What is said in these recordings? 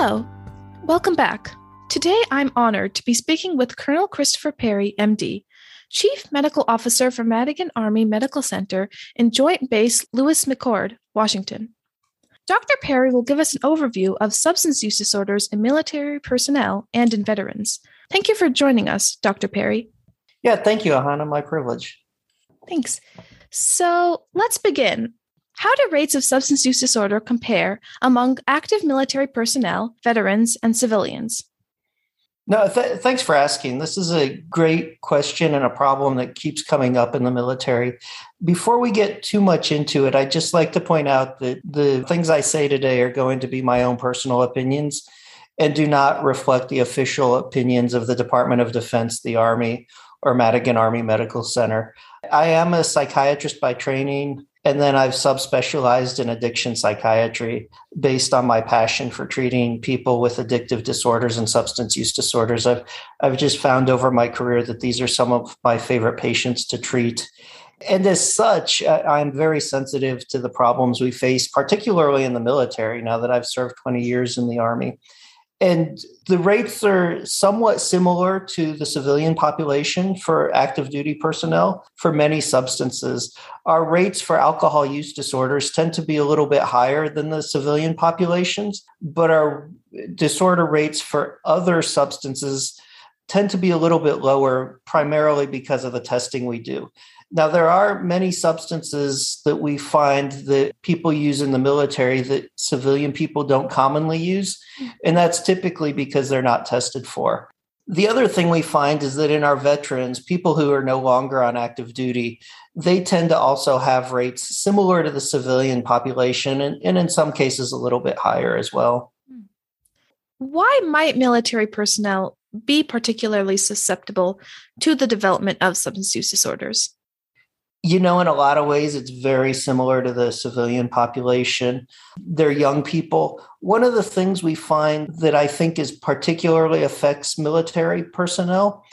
Hello, welcome back. Today I'm honored to be speaking with Colonel Christopher Perry, MD, Chief Medical Officer for Madigan Army Medical Center in Joint Base Lewis McChord, Washington. Dr. Perry will give us an overview of substance use disorders in military personnel and in veterans. Thank you for joining us, Dr. Perry. Yeah, thank you, Ahana. My privilege. Thanks. So let's begin. How do rates of substance use disorder compare among active military personnel, veterans, and civilians? No, th- thanks for asking. This is a great question and a problem that keeps coming up in the military. Before we get too much into it, I'd just like to point out that the things I say today are going to be my own personal opinions and do not reflect the official opinions of the Department of Defense, the Army, or Madigan Army Medical Center. I am a psychiatrist by training. And then I've subspecialized in addiction psychiatry based on my passion for treating people with addictive disorders and substance use disorders. I've, I've just found over my career that these are some of my favorite patients to treat. And as such, I'm very sensitive to the problems we face, particularly in the military, now that I've served 20 years in the Army. And the rates are somewhat similar to the civilian population for active duty personnel for many substances. Our rates for alcohol use disorders tend to be a little bit higher than the civilian populations, but our disorder rates for other substances tend to be a little bit lower, primarily because of the testing we do. Now, there are many substances that we find that people use in the military that civilian people don't commonly use, and that's typically because they're not tested for. The other thing we find is that in our veterans, people who are no longer on active duty, they tend to also have rates similar to the civilian population, and, and in some cases, a little bit higher as well. Why might military personnel be particularly susceptible to the development of substance use disorders? You know, in a lot of ways, it's very similar to the civilian population. They're young people. One of the things we find that I think is particularly affects military personnel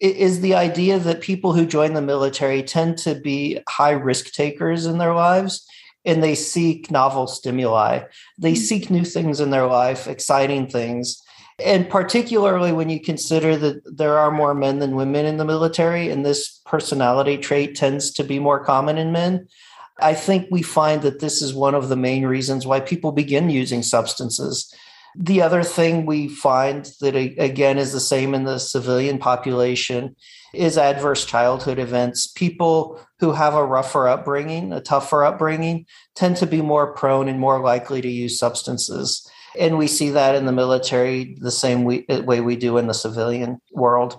is the idea that people who join the military tend to be high risk takers in their lives and they seek novel stimuli. They mm-hmm. seek new things in their life, exciting things. And particularly when you consider that there are more men than women in the military, and this personality trait tends to be more common in men, I think we find that this is one of the main reasons why people begin using substances. The other thing we find that, again, is the same in the civilian population is adverse childhood events. People who have a rougher upbringing, a tougher upbringing, tend to be more prone and more likely to use substances. And we see that in the military the same way, we do in the civilian world.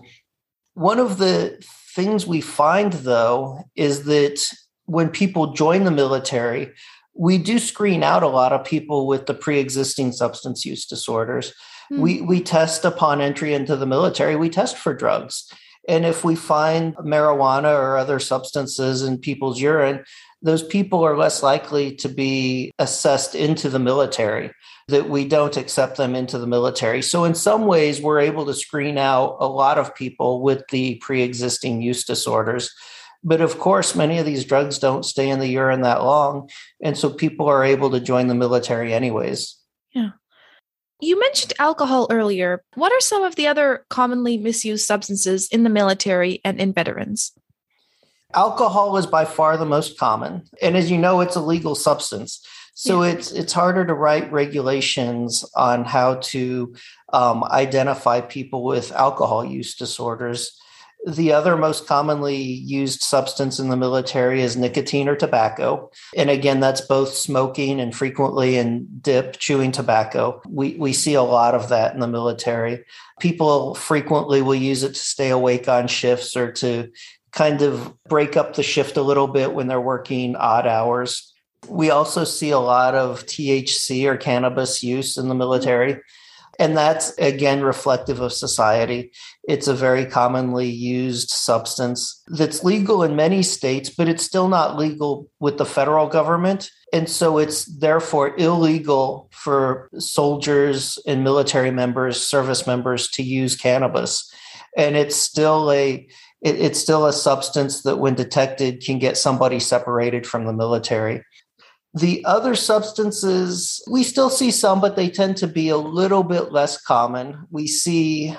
One of the things we find, though, is that when people join the military, we do screen out a lot of people with the pre-existing substance use disorders. Mm. We we test upon entry into the military. We test for drugs, and if we find marijuana or other substances in people's urine, those people are less likely to be assessed into the military that we don't accept them into the military. So, in some ways, we're able to screen out a lot of people with the pre existing use disorders. But of course, many of these drugs don't stay in the urine that long. And so people are able to join the military anyways. Yeah. You mentioned alcohol earlier. What are some of the other commonly misused substances in the military and in veterans? Alcohol is by far the most common. And as you know, it's a legal substance. So yeah. it's it's harder to write regulations on how to um, identify people with alcohol use disorders. The other most commonly used substance in the military is nicotine or tobacco. And again, that's both smoking and frequently in dip, chewing tobacco. We, we see a lot of that in the military. People frequently will use it to stay awake on shifts or to kind of break up the shift a little bit when they're working odd hours. We also see a lot of THC or cannabis use in the military. And that's again reflective of society. It's a very commonly used substance that's legal in many states, but it's still not legal with the federal government. And so it's therefore illegal for soldiers and military members, service members to use cannabis. And it's still a it's still a substance that when detected can get somebody separated from the military The other substances, we still see some, but they tend to be a little bit less common. We see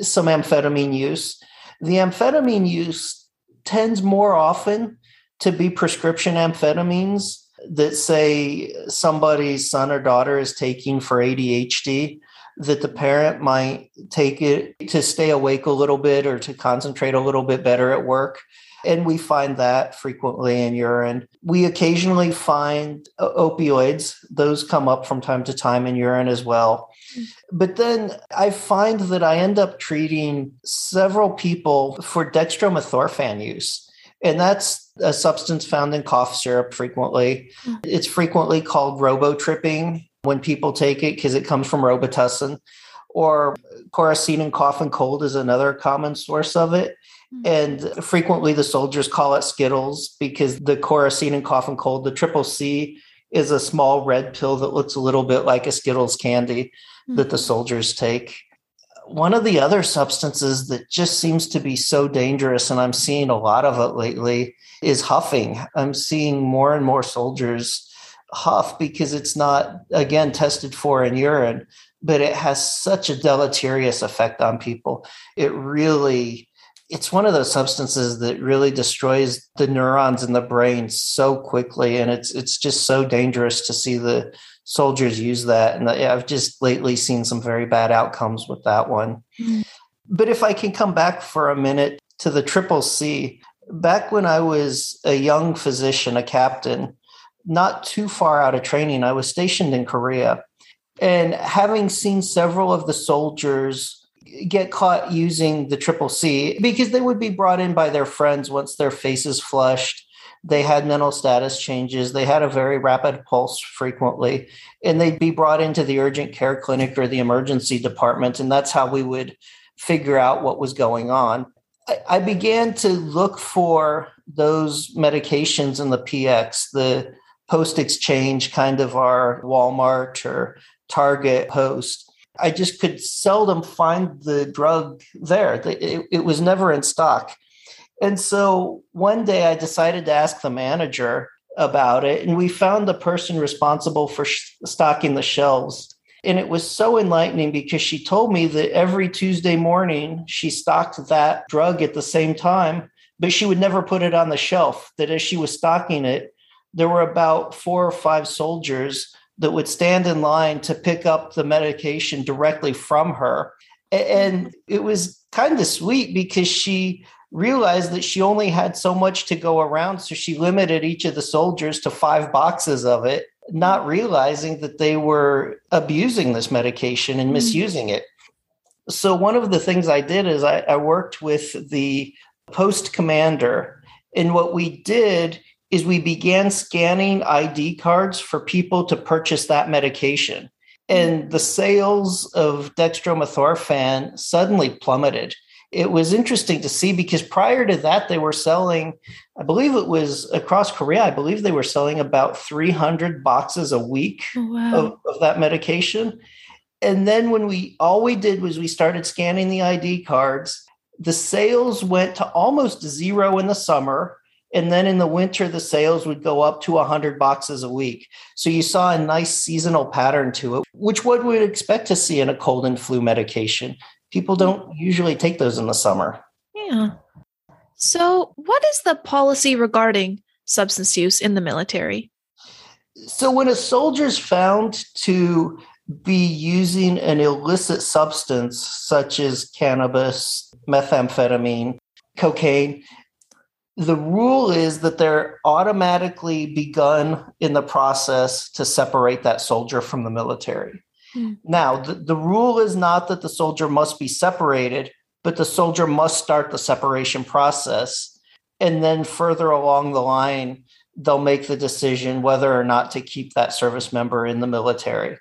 some amphetamine use. The amphetamine use tends more often to be prescription amphetamines that say somebody's son or daughter is taking for ADHD, that the parent might take it to stay awake a little bit or to concentrate a little bit better at work. And we find that frequently in urine. We occasionally find opioids, those come up from time to time in urine as well. But then I find that I end up treating several people for dextromethorphan use. And that's a substance found in cough syrup frequently. Mm. It's frequently called robotripping when people take it because it comes from Robitussin. Or Coricidin cough and cold is another common source of it. Hmm. And frequently the soldiers call it Skittles because the Coricidin cough and cold, the triple C, is a small red pill that looks a little bit like a Skittles candy mm-hmm. that the hmm. soldiers take. One of the other substances that just seems to be so dangerous, and I'm seeing a lot of it lately, is huffing. I'm seeing more and more soldiers huff because it's not, again, tested for in urine, but it has such a deleterious effect on people. It really it's one of those substances that really destroys the neurons in the brain so quickly and it's it's just so dangerous to see the soldiers use that and i've just lately seen some very bad outcomes with that one mm-hmm. but if i can come back for a minute to the triple c back when i was a young physician a captain not too far out of training i was stationed in korea and having seen several of the soldiers get caught using the triple C because they would be brought in by their friends once their faces flushed. They had mental status changes. They had a very rapid pulse frequently, and they'd be brought into the urgent care clinic or the emergency department. And that's how we would figure out what was going on. I, began to look for those medications in the PX, the post exchange kind of our Walmart or Target post I just could seldom find the drug there. It, it, was never in stock. And so one day I decided to ask the manager about it, and we found the person responsible for sh- stocking the shelves. And it was so enlightening because she told me that every Tuesday morning she stocked that drug at the same time, but she would never put it on the shelf. That as she was stocking it, there were about four or five soldiers that would stand in line to pick up the medication directly from her. And it was kind of sweet because she realized that she only had so much to go around. So she limited each of the soldiers to five boxes of it, not realizing that they were abusing this medication and mm. misusing it. So, one of the things I did is I, I worked with the post commander. And what we did is we began scanning ID cards for people to purchase that medication. And the sales of dextromethorphan suddenly plummeted. It was interesting to see because prior to that, they were selling, I believe it was across Korea, I believe they were selling about 300 boxes a week oh, wow. of, of that medication. And then when we, all we did was we started scanning the ID cards, the sales went to almost zero in the summer and then in the winter, the sales would go up to 100 boxes a week. So you saw a nice seasonal pattern to it, which one would expect to see in a cold and flu medication. People mm. don't usually take those in the summer. Yeah. So, what is the policy regarding substance use in the military? So, when a soldier's found to be using an illicit substance such as cannabis, methamphetamine, cocaine, the rule is that they're automatically begun in the process to separate that soldier from the military. Mm. Now, the, the rule is not that the soldier must be separated, but the soldier must start the separation process. And then further along the line, they'll make the decision whether or not to keep that service member in the military.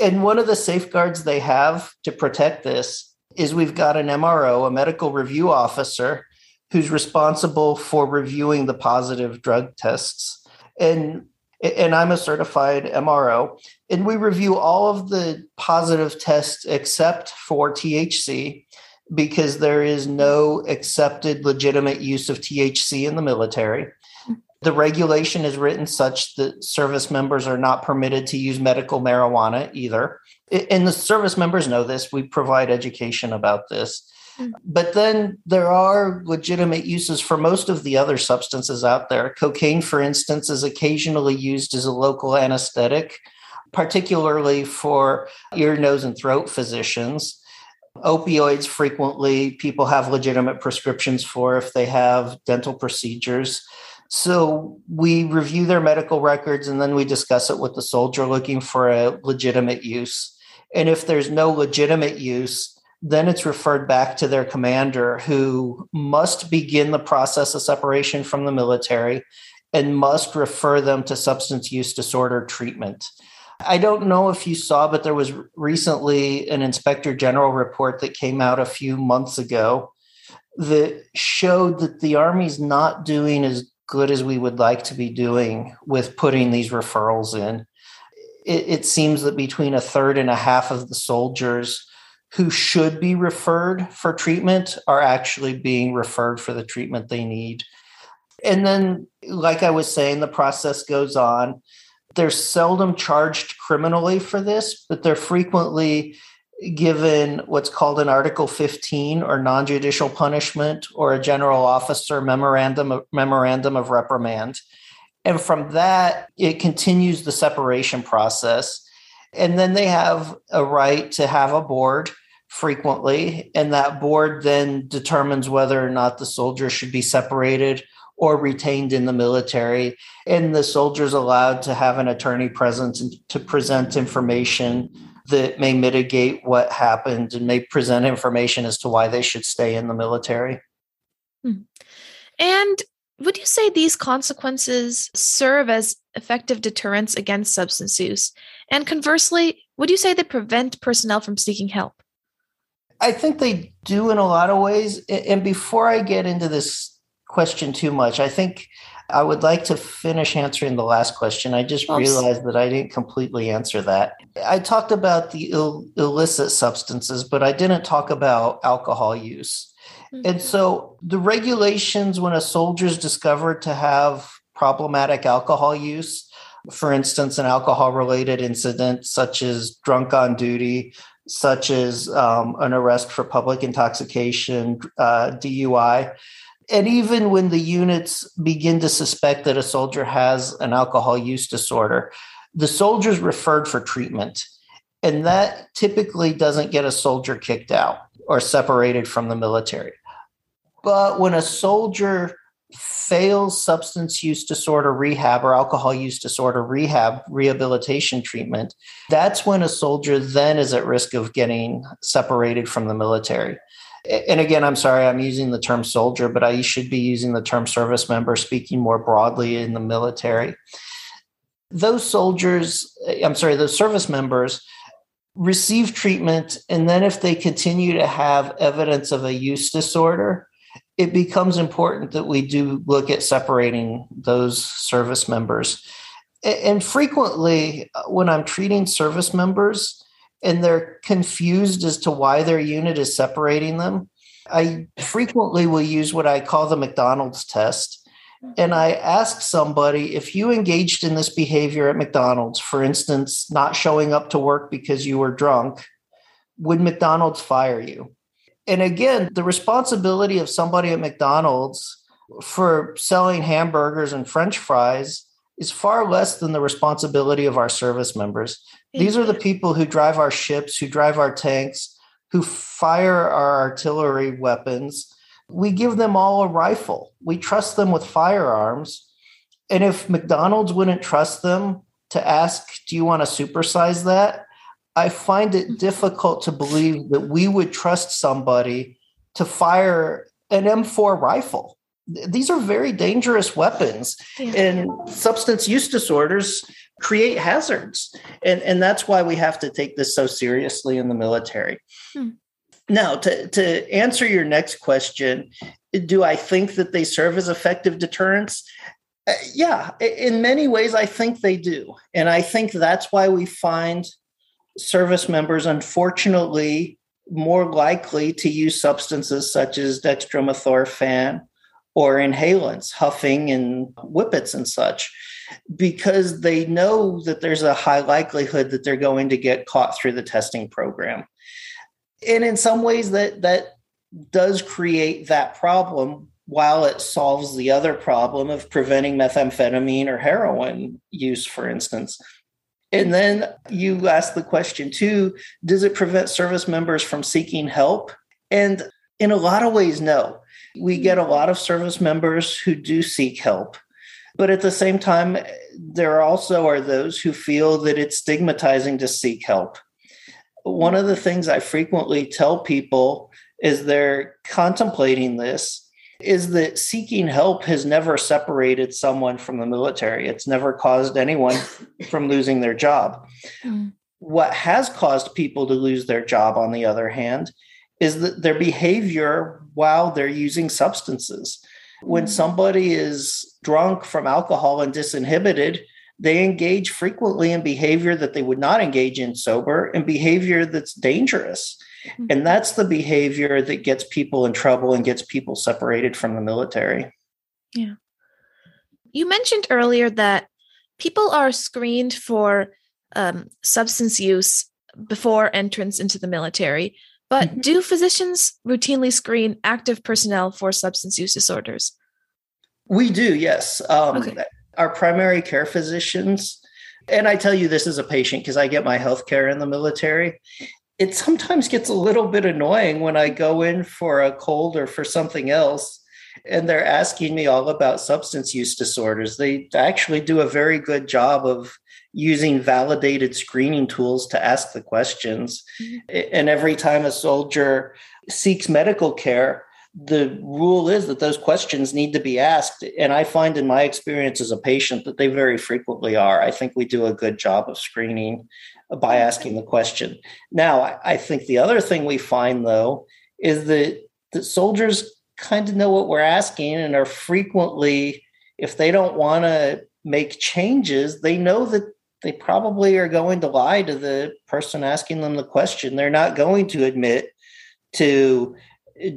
And one of the safeguards they have to protect this is we've got an MRO, a medical review officer, who's responsible for reviewing the positive drug tests. And and I'm a certified MRO, and we review all of the positive tests except for THC because there is no accepted legitimate use of THC in the military. The regulation is written such that service members are not permitted to use medical marijuana either. And the service members know this. We provide education about this. Hmm. But then there are legitimate uses for most of the other substances out there. Cocaine, for instance, is occasionally used as a local anesthetic, particularly for ear, nose, and throat physicians. Opioids, frequently, people have legitimate prescriptions for if they have dental procedures. So we review their medical records and then we discuss it with the soldier looking for a legitimate use. And if there's no legitimate use, then it's referred back to their commander who must begin the process of separation from the military and must refer them to substance use disorder treatment. I don't know if you saw, but there was recently an inspector general report that came out a few months ago that showed that the Army's not doing as good as we would like to be doing with putting these referrals in. It, it seems that between a third and a half of the soldiers who should be referred for treatment are actually being referred for the treatment they need. And then, like I was saying, the process goes on they're seldom charged criminally for this, but they're frequently given what's called an Article 15 or non-judicial punishment or a general officer memorandum of, memorandum of reprimand. And from that, it continues the separation process. And then they have a right to have a board frequently, and that board then determines whether or not the soldier should be separated or retained in the military. And the soldiers allowed to have an attorney present to present information that may mitigate what happened and may present information as to why they should stay in the military. Hmm. And would you say these consequences serve as effective deterrents against substance use? And conversely, would you say they prevent personnel from seeking help? I think they do in a lot of ways. And before I get into this question too much. I think I would like to finish answering the last question. I just realized that I didn't completely answer that. I talked about the Ill- illicit substances, but I didn't talk about alcohol use. Mm-hmm. And so the regulations when a soldier is discovered to have problematic alcohol use, for instance, an alcohol related incident such as drunk on duty, such as um, an arrest for public intoxication, uh, DUI, and even when the units begin to suspect that a soldier has an alcohol use disorder, the soldier's referred for treatment. And that typically doesn't get a soldier kicked out or separated from the military. But when a soldier fails substance use disorder rehab or alcohol use disorder rehab rehabilitation treatment, that's when a soldier then is at risk of getting separated from the military and again, I'm sorry, I'm using the term soldier, but I should be using the term service member, speaking more broadly in the military. Those soldiers, I'm sorry, those service members receive treatment. And then if they continue to have evidence of a use disorder, it becomes important that we do look at separating those service members. And frequently, uh, when I'm treating service members, and they're confused as to why their unit is separating them. I frequently will use what I call the McDonald's test. And I ask somebody if you engaged in this behavior at McDonald's, for instance, not showing up to work because you were drunk, would McDonald's fire you? And again, the responsibility of somebody at McDonald's for selling hamburgers and french fries is far less than the responsibility of our service members. These are the people who drive our ships, who drive our tanks, who fire our artillery weapons. We give them all a rifle. We trust them with firearms. And if McDonald's wouldn't trust them to ask, Do you want to supersize that? I find it difficult to believe that we would trust somebody to fire an M4 rifle. These are very dangerous weapons, yeah. and substance use disorders create hazards. And, and that's why we have to take this so seriously in the military. Hmm. Now, to, to answer your next question, do I think that they serve as effective deterrents? Uh, yeah, in many ways, I think they do. And I think that's why we find service members, unfortunately, more likely to use substances such as dextromethorphan or inhalants, huffing and whippets and such, because they know that there's a high likelihood that they're going to get caught through the testing program. And in some ways, that that does create that problem while it solves the other problem of preventing methamphetamine or heroin use, for instance. And then you ask the question too does it prevent service members from seeking help? And in a lot of ways, no. We hmm. get a lot of service members who do seek help. But at the same time, there also are those who feel that it's stigmatizing to seek help. One of the things I frequently tell people is they're contemplating this is that seeking help has never separated someone from the military. It's never caused anyone from losing their job. Mm. What has caused people to lose their job, on the other hand, is that their behavior while they're using substances. When mm. somebody is drunk from alcohol and disinhibited, they engage frequently in behavior that they would not engage in sober and behavior that's dangerous. Mm-hmm. And that's the behavior that gets people in trouble and gets people separated from the military. Yeah. You mentioned earlier that people are screened for um, substance use before entrance into the military, but mm-hmm. do physicians routinely screen active personnel for substance use disorders? We do, yes. Um, okay. Our primary care physicians, and I tell you this as a patient because I get my health care in the military it sometimes gets a little bit annoying when I go in for a cold or for something else and they're asking me all about substance use disorders. They actually do a very good job of using validated screening tools to ask the questions. Mm-hmm. And every time a soldier seeks medical care, the rule is that those questions need to be asked. And I find in my experience as a patient that they very frequently are. I think we do a good job of screening by asking the question. Now, I think the other thing we find though is that the soldiers kind of know what we're asking and are frequently, if they don't want to make changes, they know that they probably are going to lie to the person asking them the question. They're not going to admit to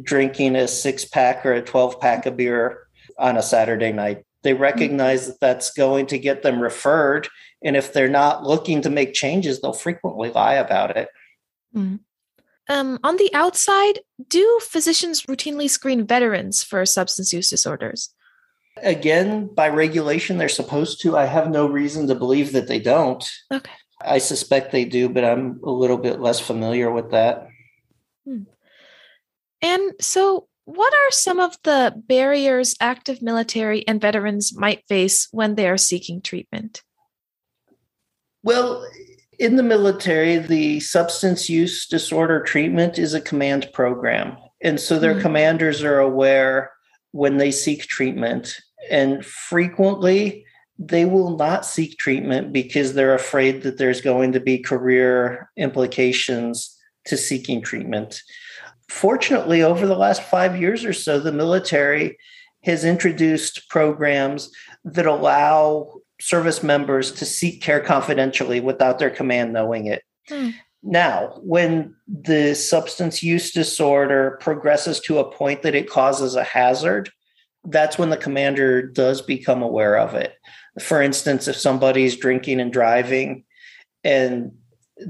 drinking a six pack or a 12 pack of beer on a Saturday night. They recognize that that's going to get them referred and if they're not looking to make changes, they'll frequently lie about it. Mm. Um, on the outside, do physicians routinely screen veterans for substance use disorders? Again, by regulation, they're supposed to. I have no reason to believe that they don't. Okay. I suspect they do, but I'm a little bit less familiar with that. Hmm. And so, what are some of the barriers active military and veterans might face when they are seeking treatment? Well, in the military, the substance use disorder treatment is a command program. And so their mm-hmm. commanders are aware when they seek treatment. And frequently, they will not seek treatment because they're afraid that there's going to be career implications to seeking treatment. Fortunately, over the last five years or so, the military has introduced programs that allow service members to seek care confidentially without their command knowing it. Hmm. Now, when the substance use disorder progresses to a point that it causes a hazard, that's when the commander does become aware of it. For instance, if somebody's drinking and driving and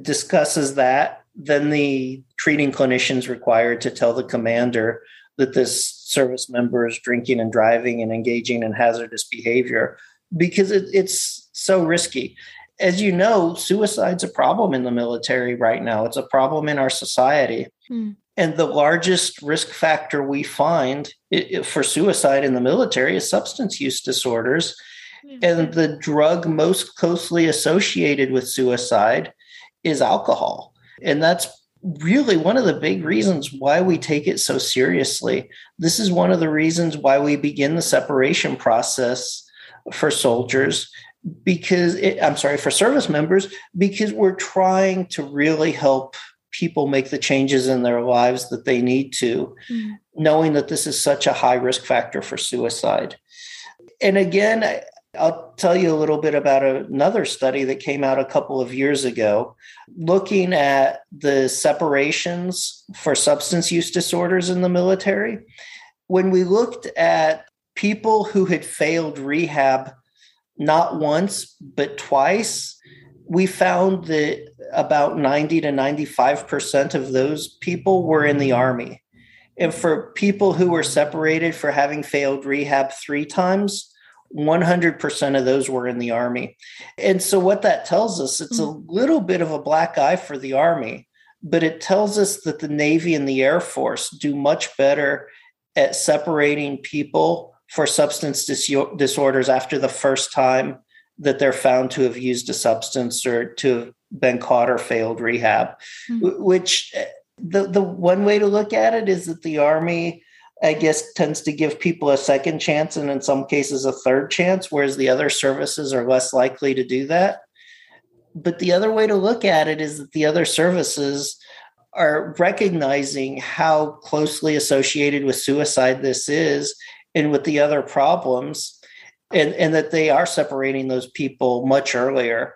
discusses that, then the treating clinician is required to tell the commander that this service member is drinking and driving and engaging in hazardous behavior because it, it's so risky. As you know, suicide's a problem in the military right now. It's a problem in our society. Hmm. And the largest risk factor we find for suicide in the military is substance use disorders. Hmm. And the drug most closely associated with suicide is alcohol. And that's really one of the big reasons why we take it so seriously. This is one of the reasons why we begin the separation process for soldiers because it, I'm sorry, for service members, because we're trying to really help people make the changes in their lives that they need to, mm. knowing that this is such a high risk factor for suicide. And again, I'll tell you a little bit about another study that came out a couple of years ago looking at the separations for substance use disorders in the military. When we looked at people who had failed rehab not once, but twice, we found that about 90 to 95% of those people were in the Army. And for people who were separated for having failed rehab three times, 100% of those were in the Army. And so, what that tells us, it's a mm. little bit of a black eye for the Army, but it tells us that the Navy and the Air Force do much better at separating people for substance dis- disorders after the first time that they're found to have used a substance or to have been caught or failed rehab, mm-hmm. which eh, the, the one way to look at it is that the Army, I guess, tends to give people a second chance and in some cases a third chance, whereas the other services are less likely to do that. But the other way to look at it is that the other services are recognizing how closely associated with suicide this is and with the other problems and, and that they are separating those people much earlier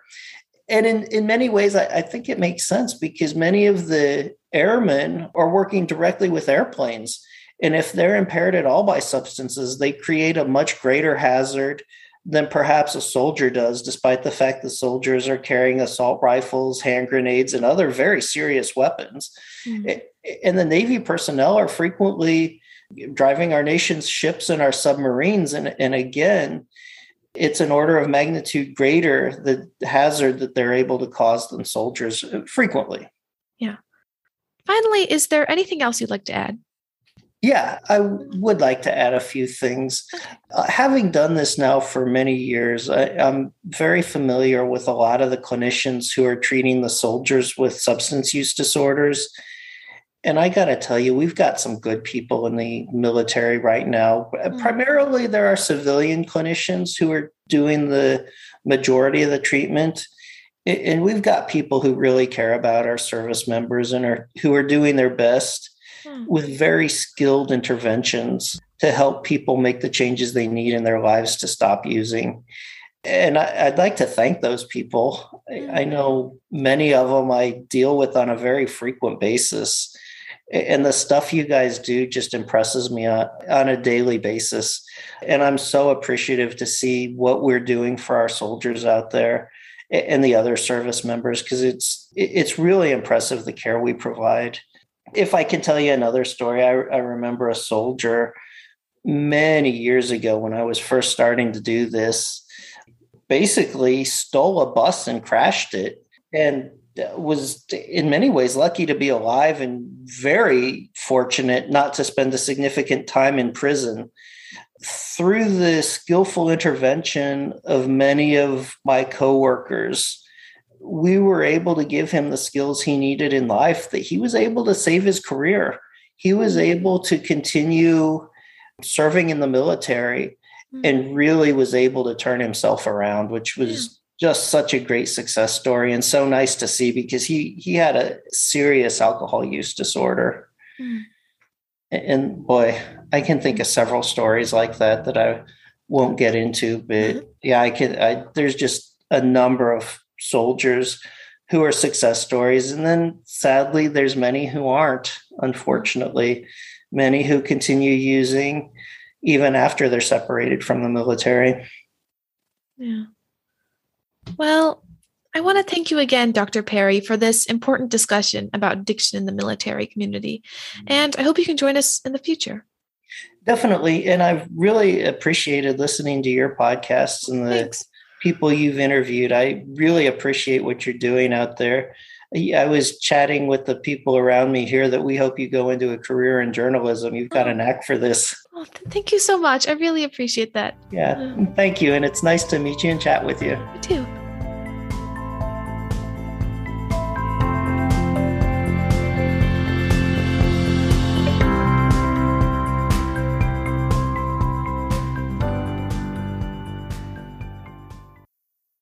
and in, in many ways I, I, think it makes sense because many of the airmen are working directly with airplanes and if they're impaired at all by substances they create a much greater hazard than perhaps a soldier does despite the fact that soldiers are carrying assault rifles hand grenades and other very serious weapons mm-hmm. and the navy personnel are frequently driving our nation's ships and our submarines. And, and again, it's an order of magnitude greater the hazard that they're able to cause than soldiers frequently. Yeah. Finally, is there anything else you'd like to add? Yeah, I would like to add a few things. Uh, having done this now for many years, I, am very familiar with a lot of the clinicians who are treating the soldiers with substance use disorders and I got to tell you, we've got some good people in the military right now. Mm-hmm. Primarily, there are civilian clinicians who are doing the majority of the treatment. And we've got people who really care about our service members and are who are doing their best. With very skilled interventions to help people make the changes they need in their lives to stop using. And I, would like to thank those people. I hmm. know many of them I deal with on a very frequent basis and the stuff you guys do just impresses me on, on a daily basis and i'm so appreciative to see what we're doing for our soldiers out there and the other service members because it's it's really impressive the care we provide if i can tell you another story I, I remember a soldier many years ago when i was first starting to do this basically stole a bus and crashed it and uh, was in many ways lucky to be alive and very fortunate not to spend a significant time in prison. Through the skillful intervention of many of my coworkers, we were able to give him the skills he needed in life that he was able to save his career. He was able to continue serving in the military mm-hmm. and really was able to turn himself around, which was just such a great success story and so nice to see because he he had a serious alcohol use disorder mm. and boy i can think of several stories like that that i won't get into but mm-hmm. yeah i can I, there's just a number of soldiers who are success stories and then sadly there's many who aren't unfortunately many who continue using even after they're separated from the military yeah well, I want to thank you again, Dr. Perry, for this important discussion about addiction in the military community. Mm-hmm. And I hope you can join us in the future. Definitely. And I've really appreciated listening to your podcasts and the Thanks. People you've interviewed. I really appreciate what you're doing out there. I was chatting with the people around me here that we hope you go into a career in journalism. You've got oh. a knack for this. Oh, thank you so much. I really appreciate that. Yeah, um, thank you. And it's nice to meet you and chat with you. Me too.